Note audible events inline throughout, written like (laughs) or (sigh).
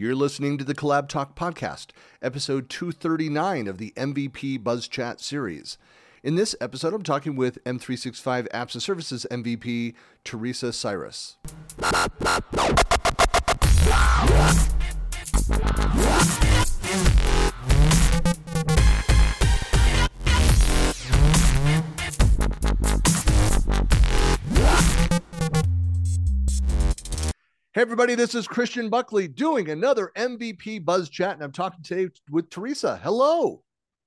You're listening to the Collab Talk Podcast, episode 239 of the MVP Buzz Chat series. In this episode, I'm talking with M365 Apps and Services MVP, Teresa Cyrus. Hey, everybody, this is Christian Buckley doing another MVP Buzz Chat, and I'm talking today with Teresa. Hello.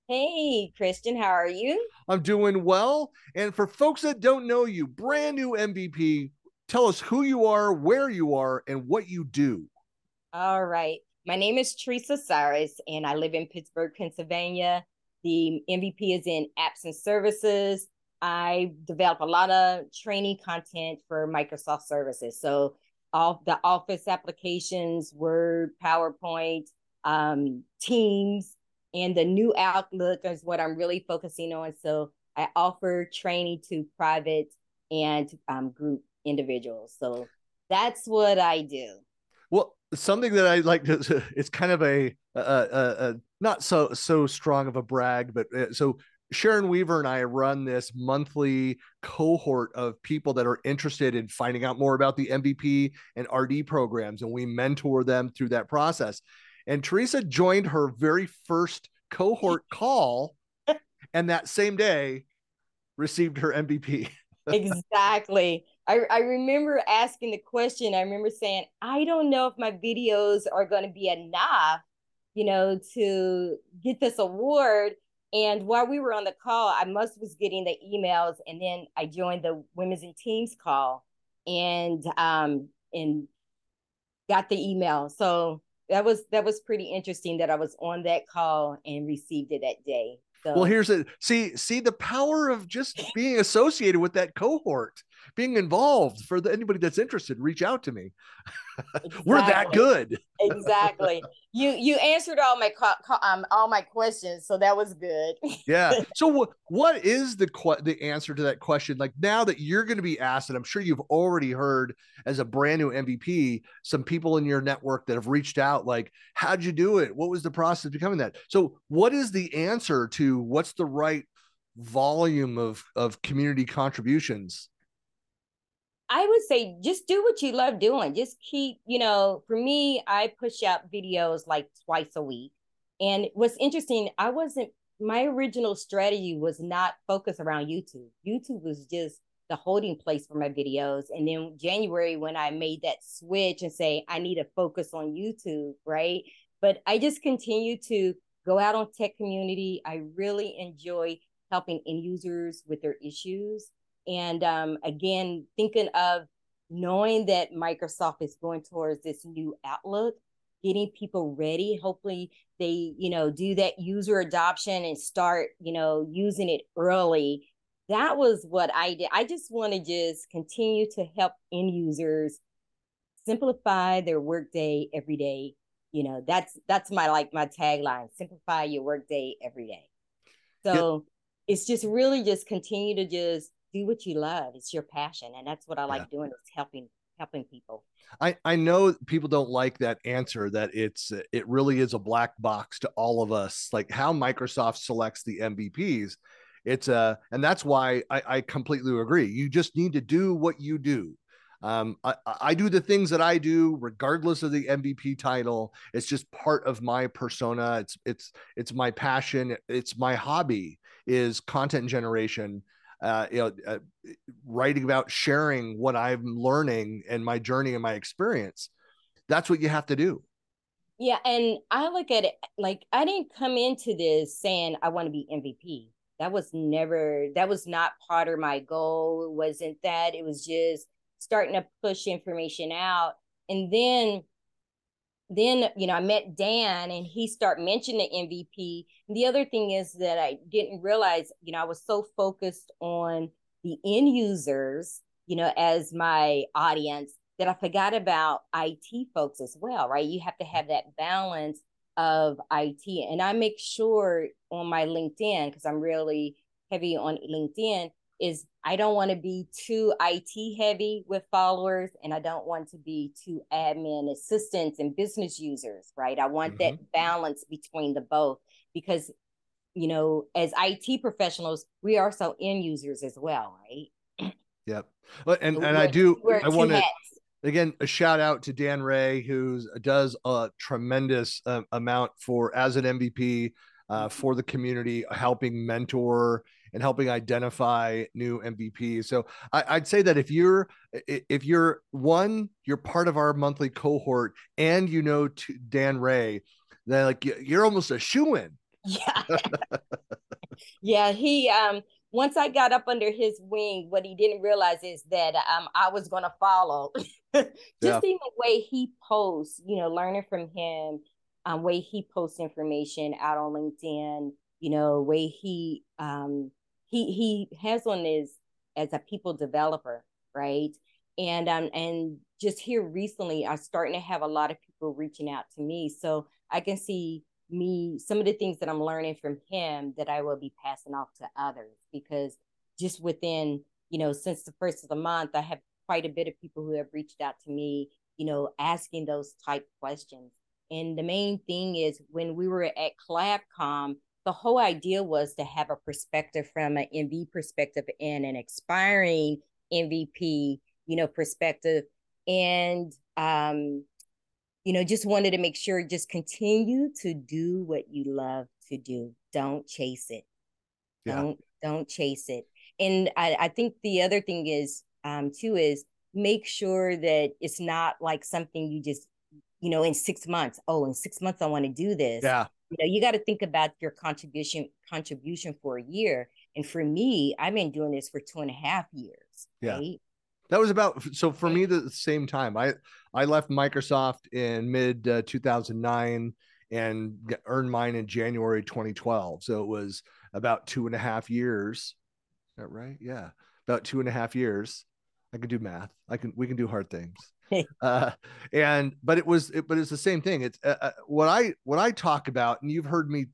Hey, Christian, how are you? I'm doing well. And for folks that don't know you, brand new MVP, tell us who you are, where you are, and what you do. All right. My name is Teresa Cyrus, and I live in Pittsburgh, Pennsylvania. The MVP is in apps and services. I develop a lot of training content for Microsoft services. So all the office applications, Word, PowerPoint, um, Teams, and the new Outlook is what I'm really focusing on. So I offer training to private and um, group individuals. So that's what I do. Well, something that I like to, (laughs) it's kind of a, a, a, a not so so strong of a brag, but uh, so Sharon Weaver and I run this monthly cohort of people that are interested in finding out more about the MVP and RD programs, and we mentor them through that process. And Teresa joined her very first cohort (laughs) call, and that same day received her MVP. (laughs) exactly. I, I remember asking the question. I remember saying, I don't know if my videos are going to be enough, you know, to get this award and while we were on the call, I must was getting the emails, and then I joined the women's and teams call, and um and got the email. So that was that was pretty interesting that I was on that call and received it that day. So. Well, here's it. See, see the power of just being associated with that cohort being involved for the, anybody that's interested reach out to me. Exactly. (laughs) we're that good. Exactly. You you answered all my um all my questions so that was good. Yeah. (laughs) So what what is the the answer to that question? Like now that you're going to be asked and i'm sure you've already heard as a brand new mvp some people in your network that have reached out like how'd you do it? What was the process becoming that? So what is the answer to what's the right volume of of community contributions I would say just do what you love doing. Just keep, you know, for me, I push out videos like twice a week. And what's interesting, I wasn't, my original strategy was not focused around YouTube. YouTube was just the holding place for my videos. And then January, when I made that switch and say, I need to focus on YouTube, right? But I just continue to go out on tech community. I really enjoy helping end users with their issues. And um, again, thinking of knowing that Microsoft is going towards this new outlook, getting people ready. Hopefully, they you know do that user adoption and start you know using it early. That was what I did. I just want to just continue to help end users simplify their workday every day. You know, that's that's my like my tagline: simplify your workday every day. So yep. it's just really just continue to just do what you love. It's your passion. And that's what I like yeah. doing is helping helping people. I, I know people don't like that answer that it's it really is a black box to all of us like how microsoft selects the mvps it's a uh, and that's why I, I completely agree you just need to do what you do um, I, I do the things that I do regardless of the MVP title. It's just part of my persona. It's it's it's my passion. It's my hobby is content generation uh, you know, uh, writing about sharing what I'm learning and my journey and my experience. That's what you have to do. Yeah, and I look at it like I didn't come into this saying I want to be MVP. That was never that was not part of my goal. It wasn't that. It was just starting to push information out. And then then you know i met dan and he started mentioning the mvp and the other thing is that i didn't realize you know i was so focused on the end users you know as my audience that i forgot about it folks as well right? You have to have that balance of it and i make sure on my linkedin because i'm really heavy on linkedin is I don't want to be too IT heavy with followers and I don't want to be too admin assistants and business users, right? I want mm-hmm. that balance between the both because you know, as IT professionals, we are so end users as well, right? Yep. Well, and and I do I want to again a shout out to Dan Rey who does a tremendous uh, amount for as an MVP uh, for the community, helping mentor and helping identify new MVPs. So I, would say that if you're if you're one, you're part of our monthly cohort, and you know Dan Rey, then like you're almost a shoe in. Yeah. (laughs) yeah. He um once I got up under his wing, what he didn't realize is that um I was gonna follow. (laughs) Just yeah. the way he posts, you know, learning from him, um, way he posts information out on LinkedIn, you know, way he um he he has on his as a people developer, right? And um and just here recently, I'm starting to have a lot of people reaching out to me, so I can see me some of the things that I'm learning from him that I will be passing off to others because just within you know since the first of the month, I have quite a bit of people who have reached out to me, you know, asking those type questions. And the main thing is when we were at CollabCon, the whole idea was to have a perspective from an MV perspective and an expiring MVP, you know, perspective. And um, you know, just wanted to make sure just continue to do what you love to do. Don't chase it. Yeah. Don't don't chase it. And I, I think the other thing is um too is make sure that it's not like something you just, you know, in six months, oh, in six months I want to do this. Yeah you know you got to think about your contribution contribution for a year. And for me i've been doing this for two and a half years yeah. right? that was about so for me the same time. I i left microsoft in mid uh, 2009 and earned mine in january 2012 so it was about two and a half years. Is that right? Yeah about two and a half years. I can do math. I can we can do hard things (laughs) uh, and but it was it, but it's the same thing. It's uh, uh, what i what i talk about and you've heard me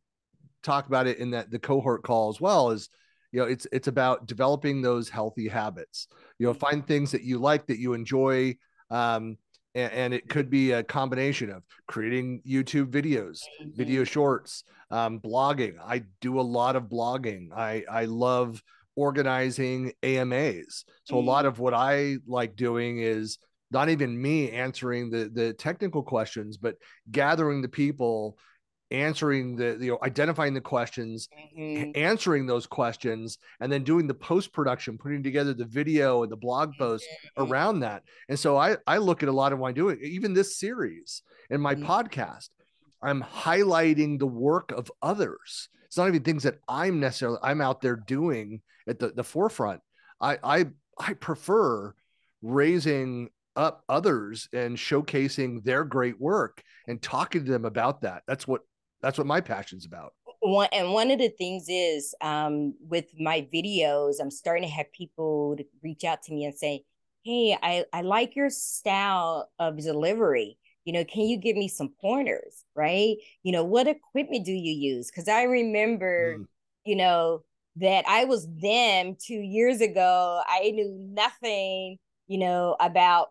talk about it in that the cohort call as well is you know it's it's about developing those healthy habits. You know find things that you like that you enjoy um and, and it could be a combination of creating youtube videos video shorts um blogging. I do a lot of blogging. I i love organizing AMAs. So a lot mm. of what I like doing is not even me answering the the technical questions but gathering the people answering the you know identifying the questions mm-hmm. answering those questions and then doing the post production putting together the video and the blog post mm-hmm. around that and so i i look at a lot of what i do even this series in my mm-hmm. podcast i'm highlighting the work of others it's not even things that i'm necessarily i'm out there doing at the, the forefront i i i prefer raising up others and showcasing their great work and talking to them about that. That's what that's what my passion's about. One and one of the things is um, with my videos, I'm starting to have people to reach out to me and say, "Hey, I I like your style of delivery. You know, can you give me some pointers? Right? You know, what equipment do you use? Because I remember, mm. you know, that I was them two years ago. I knew nothing, you know, about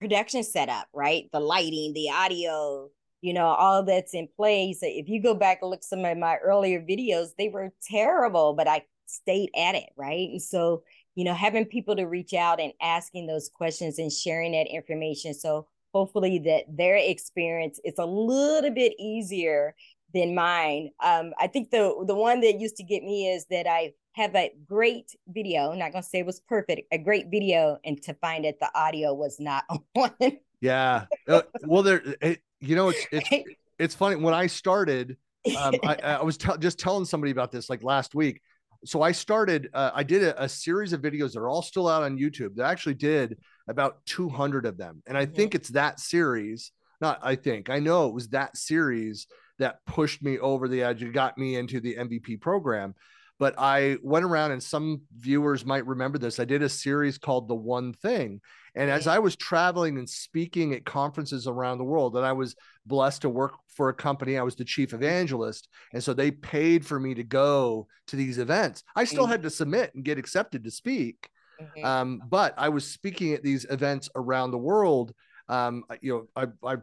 production setup, right? The lighting, the audio, you know, all that's in place. If you go back and look some of my earlier videos, they were terrible, but I stayed at it, right? And so, you know, having people to reach out and asking those questions and sharing that information. So hopefully that their experience is a little bit easier than mine. Um, I think the the one that used to get me is that I have a great video. I'm not gonna say it was perfect, a great video, and to find that the audio was not (laughs) on. yeah. Uh, well, there. It, you know, it's it's (laughs) it's funny when I started. Um, I, (laughs) I, was t- just telling somebody about this like last week. So I started. Uh, I did a, a, series of videos that are all still out on YouTube. That actually did about 200 of them, and I mm-hmm. think it's that series. Not I think I know it was that series that pushed me over the edge and got me into the MVP program but I went around and some viewers might remember this. I did a series called The One Thing. And as I was traveling and speaking at conferences around the world, and I was blessed to work for a company, I was the chief evangelist. And so they paid for me to go to these events. I still mm-hmm. had to submit and get accepted to speak. Mm-hmm. Um, but I was speaking at these events around the world. Um, you know, I, I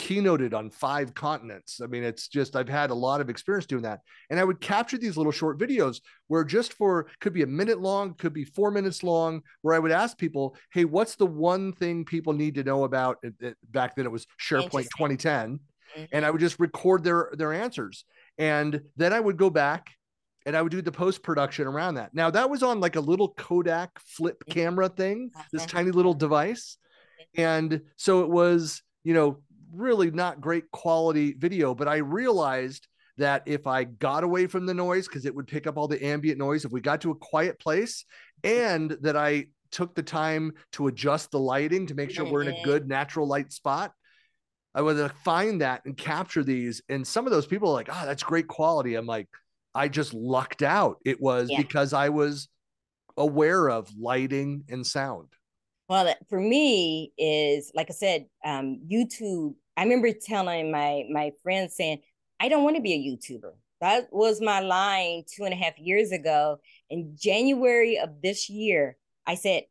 keynoted on five continents. I mean, it's just, I've had a lot of experience doing that. And I would capture these little short videos where just for, could be a minute long, could be four minutes long, where I would ask people, hey, what's the one thing people need to know about? It, it, back then it was SharePoint 2010. Mm-hmm. And I would just record their, their answers. And then I would go back and I would do the post production around that. Now that was on like a little Kodak flip mm-hmm. camera thing, this uh-huh. tiny little device. Mm-hmm. And so it was, you know, really not great quality video, but I realized that if I got away from the noise, because it would pick up all the ambient noise, if we got to a quiet place and that I took the time to adjust the lighting to make sure we're in a good natural light spot, I would uh, find that and capture these. And some of those people are like, oh, that's great quality. I'm like, I just lucked out. It was yeah. because I was aware of lighting and sound. Well, for me is like I said, um, YouTube. I remember telling my my friends saying, I don't want to be a YouTuber. That was my line two and a half years ago. In January of this year, I said,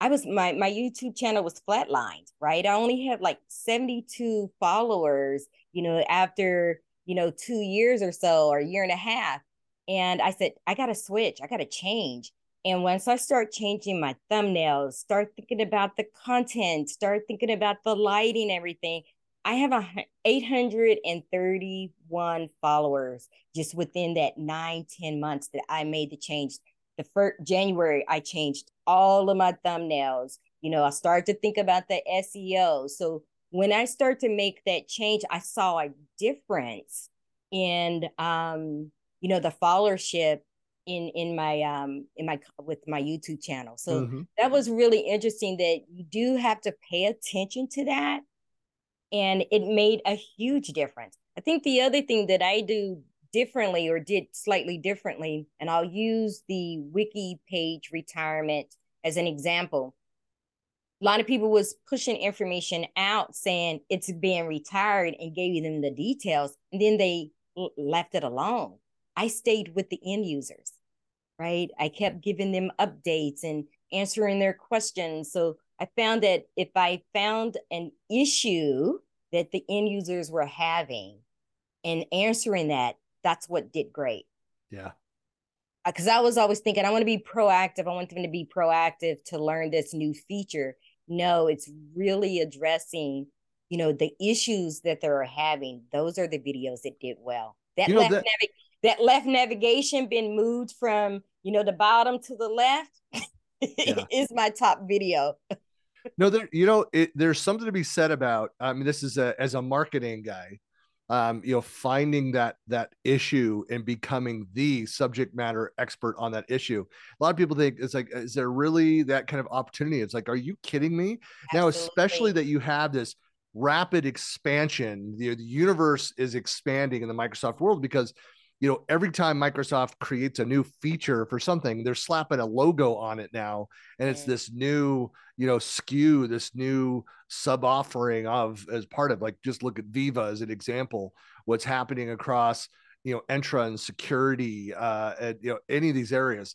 I was my my YouTube channel was flatlined, right? I only had like 72 followers, you know, after, you know, two years or so or a year and a half. And I said, I gotta switch, I gotta change. And once I start changing my thumbnails, start thinking about the content, start thinking about the lighting, everything, I have a 831 followers just within that nine ten months that I made the change. The first January, I changed all of my thumbnails. You know, I started to think about the SEO. So when I start to make that change, I saw a difference in um, you know, the followership in in my um in my with my YouTube channel. So mm-hmm. that was really interesting that you do have to pay attention to that and it made a huge difference. I think the other thing that I do differently or did slightly differently and I'll use the wiki page retirement as an example. A lot of people was pushing information out saying it's being retired and gave them the details and then they left it alone. I stayed with the end users right? I kept giving them updates and answering their questions. So I found that if I found an issue that the end users were having and answering that, that's what did great. Yeah. Because uh, I was always thinking, I want to be proactive. I want them to be proactive to learn this new feature. No, it's really addressing, you know, the issues that they're having. Those are the videos that did well. That you know, left that, that left navigation been moved from you know the bottom to the left yeah. (laughs) is my top video no there you know it, there's something to be said about i mean this is a as a marketing guy um, you know, finding that that issue and becoming the subject matter expert on that issue. A lot of people think it's like, is there really that kind of opportunity? It's like, are you kidding me? Absolutely. Now, especially that you have this rapid expansion, the, the universe is expanding in the Microsoft world because you know, every time Microsoft creates a new feature for something, they're slapping a logo on it now. And it's this new, you know, SKU, this new sub offering of as part of like just look at Viva as an example, what's happening across, you know, Entra and security, uh, and, you know, any of these areas.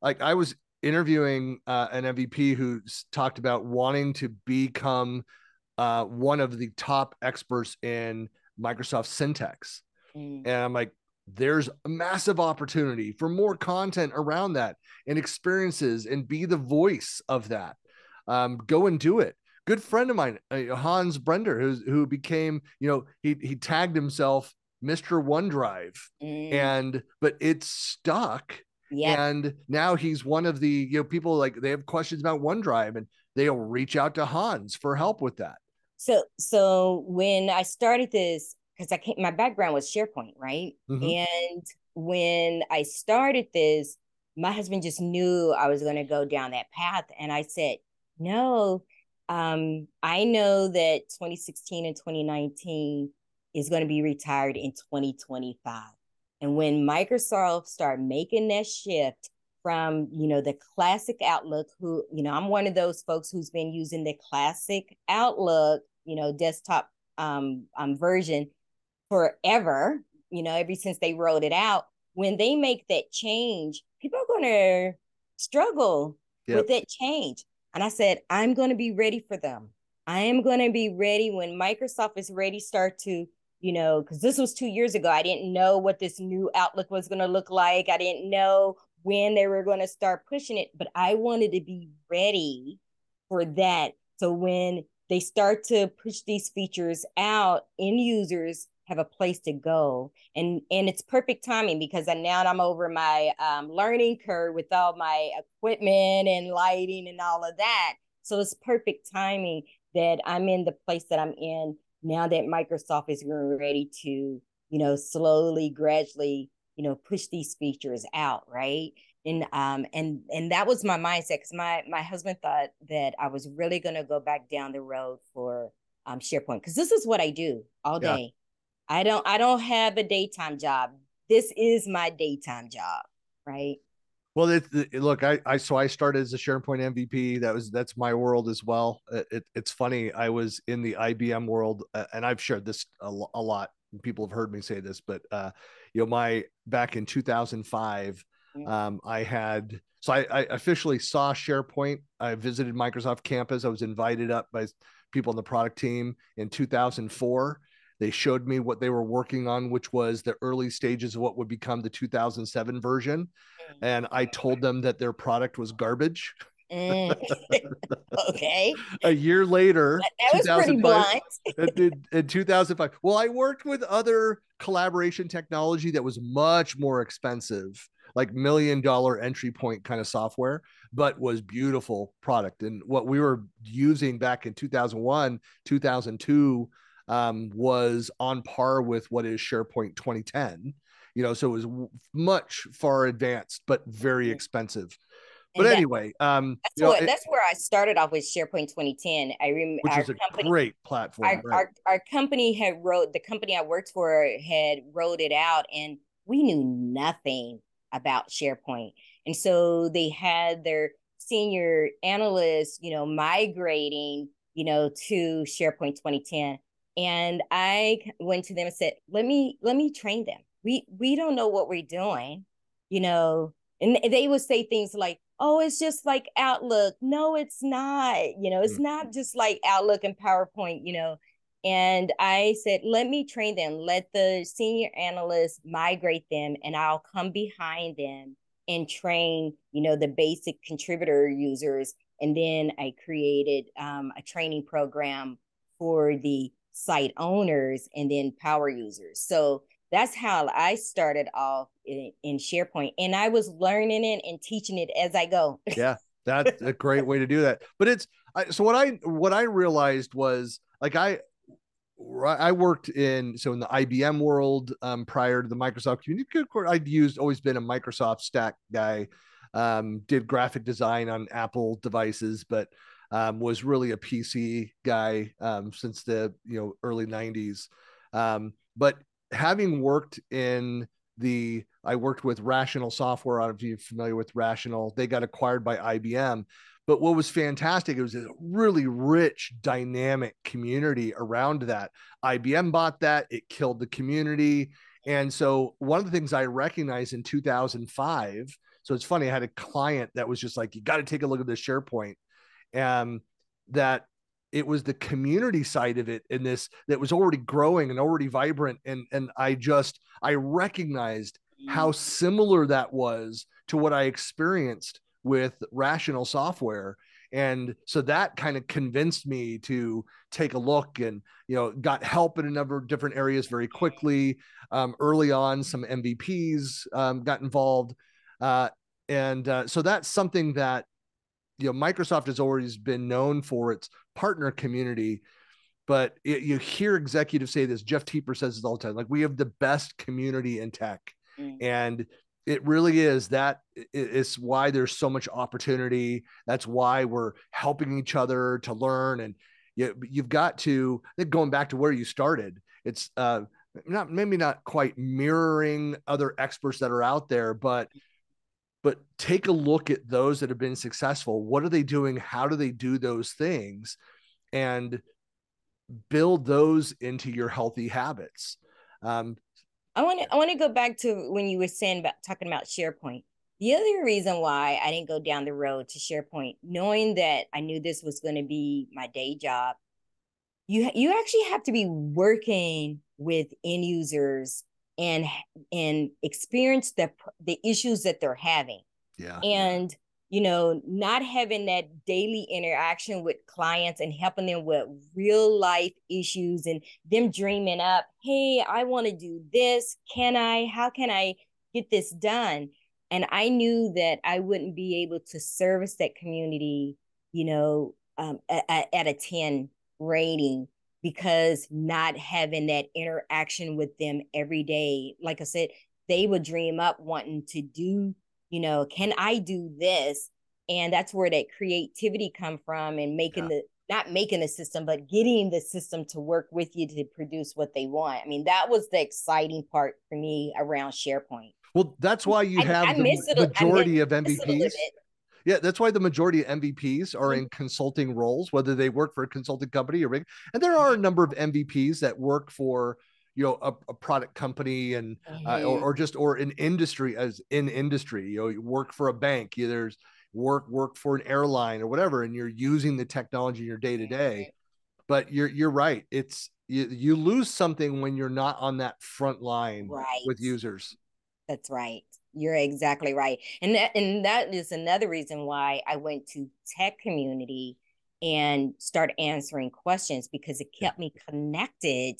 Like I was interviewing uh, an MVP who talked about wanting to become uh, one of the top experts in Microsoft Syntex. Mm. And I'm like, there's a massive opportunity for more content around that and experiences and be the voice of that. Um, go and do it. Good friend of mine, uh, Hans Brender, who, who became, you know, he, he tagged himself Mr. OneDrive mm. and, but it's stuck. Yeah. And now he's one of the, you know, people like they have questions about OneDrive and they'll reach out to Hans for help with that. So, so when I started this, because I came, my background was SharePoint, right? Mm-hmm. And when I started this, my husband just knew I was going to go down that path. And I said, no, um, I know that 2016 and 2019 is going to be retired in 2025. And when Microsoft started making that shift from, you know, the classic Outlook, who, you know, I'm one of those folks who's been using the classic Outlook, you know, desktop um, um version forever, you know, ever since they rolled it out. When they make that change, people are going to struggle yep. with that change. And I said, I'm going to be ready for them. I am going to be ready when Microsoft is ready, start to, you know, because this was two years ago. I didn't know what this new Outlook was going to look like. I didn't know when they were going to start pushing it, but I wanted to be ready for that. So when they start to push these features out, end users have a place to go. And and it's perfect timing because I, now i'm over my um, learning curve with all my equipment and lighting and all of that. So it's perfect timing that i'm in the place that i'm in now that microsoft is ready to you know slowly gradually you know push these features out right? And um and and that was my mindset because my my husband thought that i was really going to go back down the road for um sharepoint because this is what i do all day I don't I don't have a daytime job. This is my daytime job, right? Well, it, it, look, I, I so I started as a SharePoint MVP. That was that's my world as well. It, it's funny. I was in the IBM world, uh, and I've shared this a, a, lot. People have heard me say this, but uh, you know, my back in 2005, um, I had so I, I officially saw SharePoint. I visited Microsoft campus. I was invited up by people on the product team in 2004 they showed me what they were working on, which was the early stages of what would become the 2007 version. Mm. And I told them that their product was garbage. Mm. (laughs) okay. A year later, that was pretty blunt. (laughs) in, in 2005. Well, I worked with other collaboration technology that was much more expensive, like million dollar entry point kind of software, but was beautiful product. And what we were using back in 2001, 2002 um, was on par with what is SharePoint 2010. You know, so it was much far advanced, but very mm-hmm. expensive. But anyway, um, that's, what, know, that's where I started off with SharePoint 2010. I remember which is a company, great platform. Our, right? our, our company had wrote the company I worked for had wrote it out, and we knew nothing about SharePoint. And so they had their senior analysts, you know, migrating, you know, to SharePoint 2010 and i went to them and said let me let me train them. We we don't know what we're doing you know. And they would say things like oh it's just like outlook. No it's not. You know it's mm-hmm. not just like outlook and powerpoint you know. And i said let me train them. Let the senior analysts migrate them and i'll come behind them and train you know the basic contributor users. And then i created um, a training program for the site owners and then power users. So that's how I started off in, in SharePoint. And I was learning it and teaching it as I go. (laughs) yeah, that's a great way to do that. But it's I, so what I what I realized was like I I worked in so in the IBM world um, prior to the Microsoft community. I'd used always been a Microsoft stack guy. Um, did graphic design on Apple devices, but um, was really a PC guy um, since the you know early '90s. Um, but having worked in the, I worked with Rational Software. I don't know if you're familiar with Rational. They got acquired by IBM. But what was fantastic, it was a really rich, dynamic community around that. IBM bought that, it killed the community. And so, one of the things I recognized in 2005, so it's funny, I had a client that was just like, you got to take a look at this SharePoint um, that it was the community side of it in this that was already growing and already vibrant. And and i just i recognized how mm. similar that was to what i experienced with rational software. And so that kind of convinced me to take a look and you know got help in a number of different areas very quickly. Um, early on some mvps um, got involved. Uh, and uh, so that's something that you know microsoft has always been known for its partner community but it, you hear executives say this jeff teper says this all the time like we have the best community in tech. Mm. and it really is that is why there's so much opportunity. That's why we're helping each other to learn. And you, you've got to I think going back to where you started it's uh not maybe not quite mirroring other experts that are out there, but but take a look at those that have been successful. What are they doing? How do they do those things? And build those into your healthy habits. Um, I want to I want to go back to when you were saying about talking about SharePoint. The other reason why I didn't go down the road to SharePoint, knowing that I knew this was going to be my day job, you you actually have to be working with end users and and experience the the issues that they're having. Yeah. And you know, not having that daily interaction with clients and helping them with real life issues and them dreaming up, hey, I want to do this. Can I? How can I get this done? And I knew that I wouldn't be able to service that community, you know, um, at, at a 10 rating because not having that interaction with them every day. Like I said, they would dream up wanting to do you know can i do this and that's where that creativity come from and making yeah. the not making the system but getting the system to work with you to produce what they want i mean that was the exciting part for me around sharepoint well that's why you have I, the majority of mvps yeah, that's why the majority of MVPs are mm-hmm. in consulting roles, whether they work for a consulting company or and there are a mm-hmm. number of MVPs that work for you know a, a product company and mm-hmm. uh, or, or just or an industry as in industry you know you work for a bank you, there's work work for an airline or whatever and you're using the technology in your day to day but you're you're right it's you, you lose something when you're not on that front line right. with users that's right you're exactly right and that and that is another reason why i went to tech community and start answering questions because it kept me connected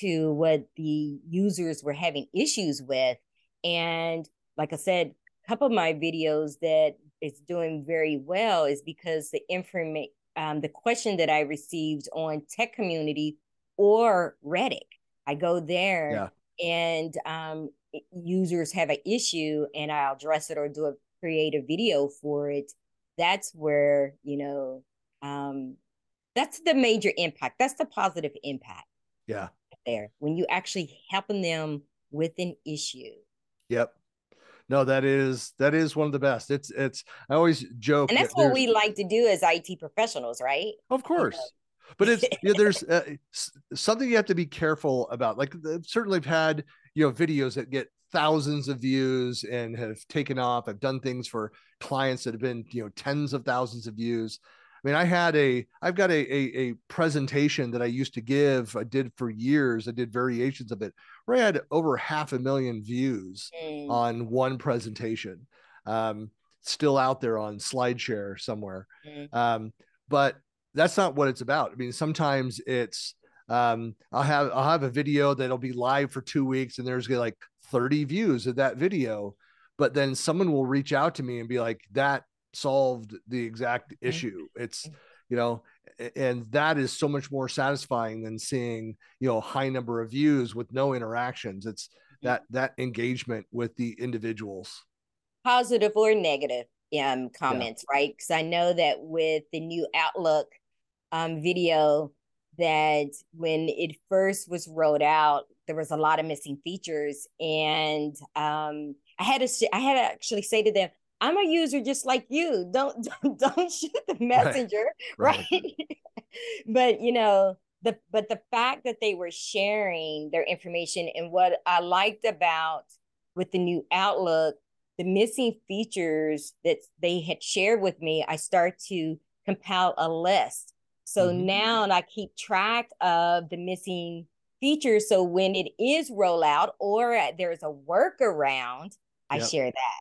to what the users were having issues with. And like I said, a couple of my videos that is doing very well is because the information, um, the question that I received on tech community or Reddit, I go there yeah. and um, users have an issue and I'll address it or do a create a video for it. That's where, you know, um, that's the major impact. That's the positive impact. Yeah there when you actually helping them with an issue. Yep. No, that is that is one of the best. It's it's I always joke, and that's that what we like to do as IT professionals, right? Of course. You know? but it's you (laughs) know, there's uh, something you have to be careful about. Like certainly, I've had you know videos that get thousands of views and have taken off. I've done things for clients that have been you know tens of thousands of views. I mean, I had a, I've got a, a, a, presentation that I used to give. I did for years. I did variations of it where I had over half a million views mm. on one presentation. Um, still out there on SlideShare somewhere. Mm. Um, but that's not what it's about. I mean, sometimes it's, um, I'll have, I'll have a video that'll be live for two weeks and there's like 30 views of that video. But then someone will reach out to me and be like, that solved the exact issue. It's, you know, and that is so much more satisfying than seeing, you know, high number of views with no interactions. It's that that engagement with the individuals. Positive or negative um comments, yeah. right? Because I know that with the new Outlook um video that when it first was rolled out, there was a lot of missing features. And um I had to I had to actually say to them, I'm a user just like you. Don't (laughs) don't, don't shoot the messenger, (laughs) right? right. but you know, the but the fact that they were sharing their information and what I liked about with the new Outlook, the missing features that they had shared with me, I start to compile a list. So mm-hmm. now I keep track of the missing features. So when it is rollout or there's a workaround, I yep. share that.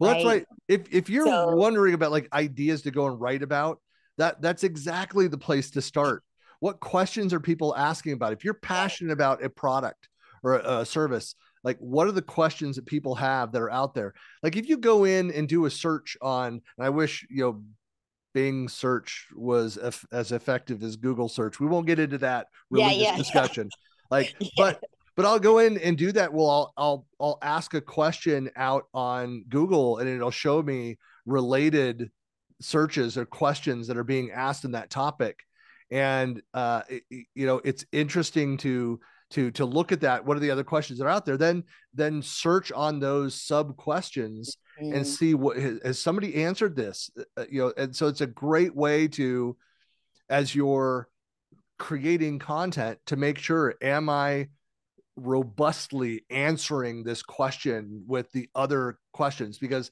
Well, that's right. If if you're so, wondering about like ideas to go and write about, that that's exactly the place to start. What questions are people asking about? If you're passionate about a product or a, a service, like what are the questions that people have that are out there? Like if you go in and do a search on, and I wish you know Bing search was as effective as Google search. We won't get into that religious yeah, yeah, discussion. (laughs) Yeah. Like, but but I'll go in and do that. Well, I'll I'll I'll ask a question out on Google and it'll show me related searches or questions that are being asked in that topic. And uh, it, you know, it's interesting to to to look at that what are the other questions that are out there then then search on those sub questions mm-hmm. and see what has, has, somebody answered this uh, you know and so it's a great way to as you're creating content to make sure am i robustly answering this question with the other questions because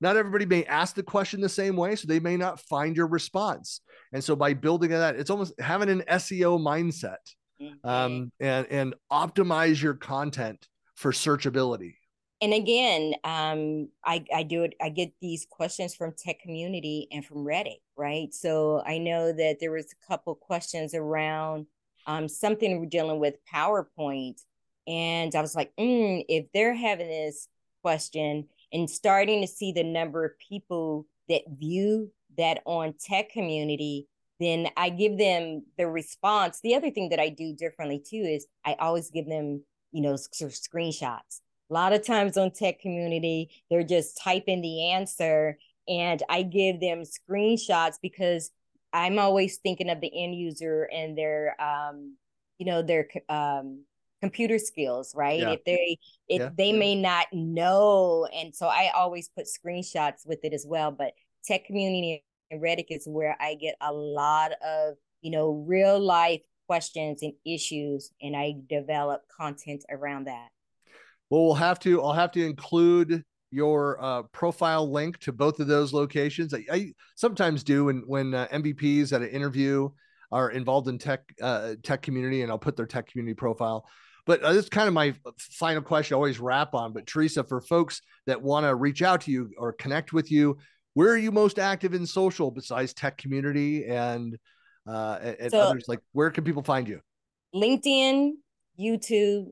not everybody may ask the question the same way so they may not find your response and so by building that it's almost having an seo mindset mm-hmm. um, and and optimize your content for searchability and again um, I, I do it i get these questions from tech community and from reddit right so i know that there was a couple questions around um, something we're dealing with powerpoint and i was like mm, if they're having this question and starting to see the number of people that view that on tech community then I give them the response. The other thing that I do differently too is I always give them, you know, screenshots. A lot of times on tech community, they're just typing the answer and I give them screenshots because I'm always thinking of the end user and their um, you know, their um computer skills, right? Yeah. If they if yeah. they may not know. And so I always put screenshots with it as well. But tech community and Reddit is where I get a lot of, you know, real life questions and issues, and I develop content around that. Well, we'll have to, I'll have to include your uh, profile link to both of those locations. I, I sometimes do when, when uh, MVPs at an interview are involved in tech, uh, tech community, and I'll put their tech community profile. But uh, this is kind of my final question I always wrap on. But Teresa, for folks that want to reach out to you or connect with you, where are you most active in social besides tech community and uh, and so, others? Like, where can people find you? LinkedIn, YouTube,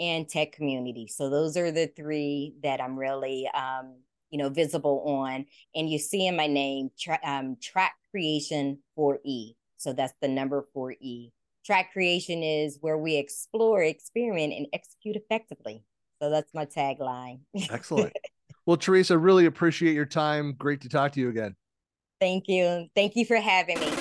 and tech community. So those are the three that I'm really, um, you know, visible on. And you see in my name, tra- um, Track Creation for E. So that's the number four E. Track creation is where we explore, experiment, and execute effectively. So that's my tagline. Excellent. (laughs) Well, Teresa, really appreciate your time. Great to talk to you again. Thank you. Thank you for having me.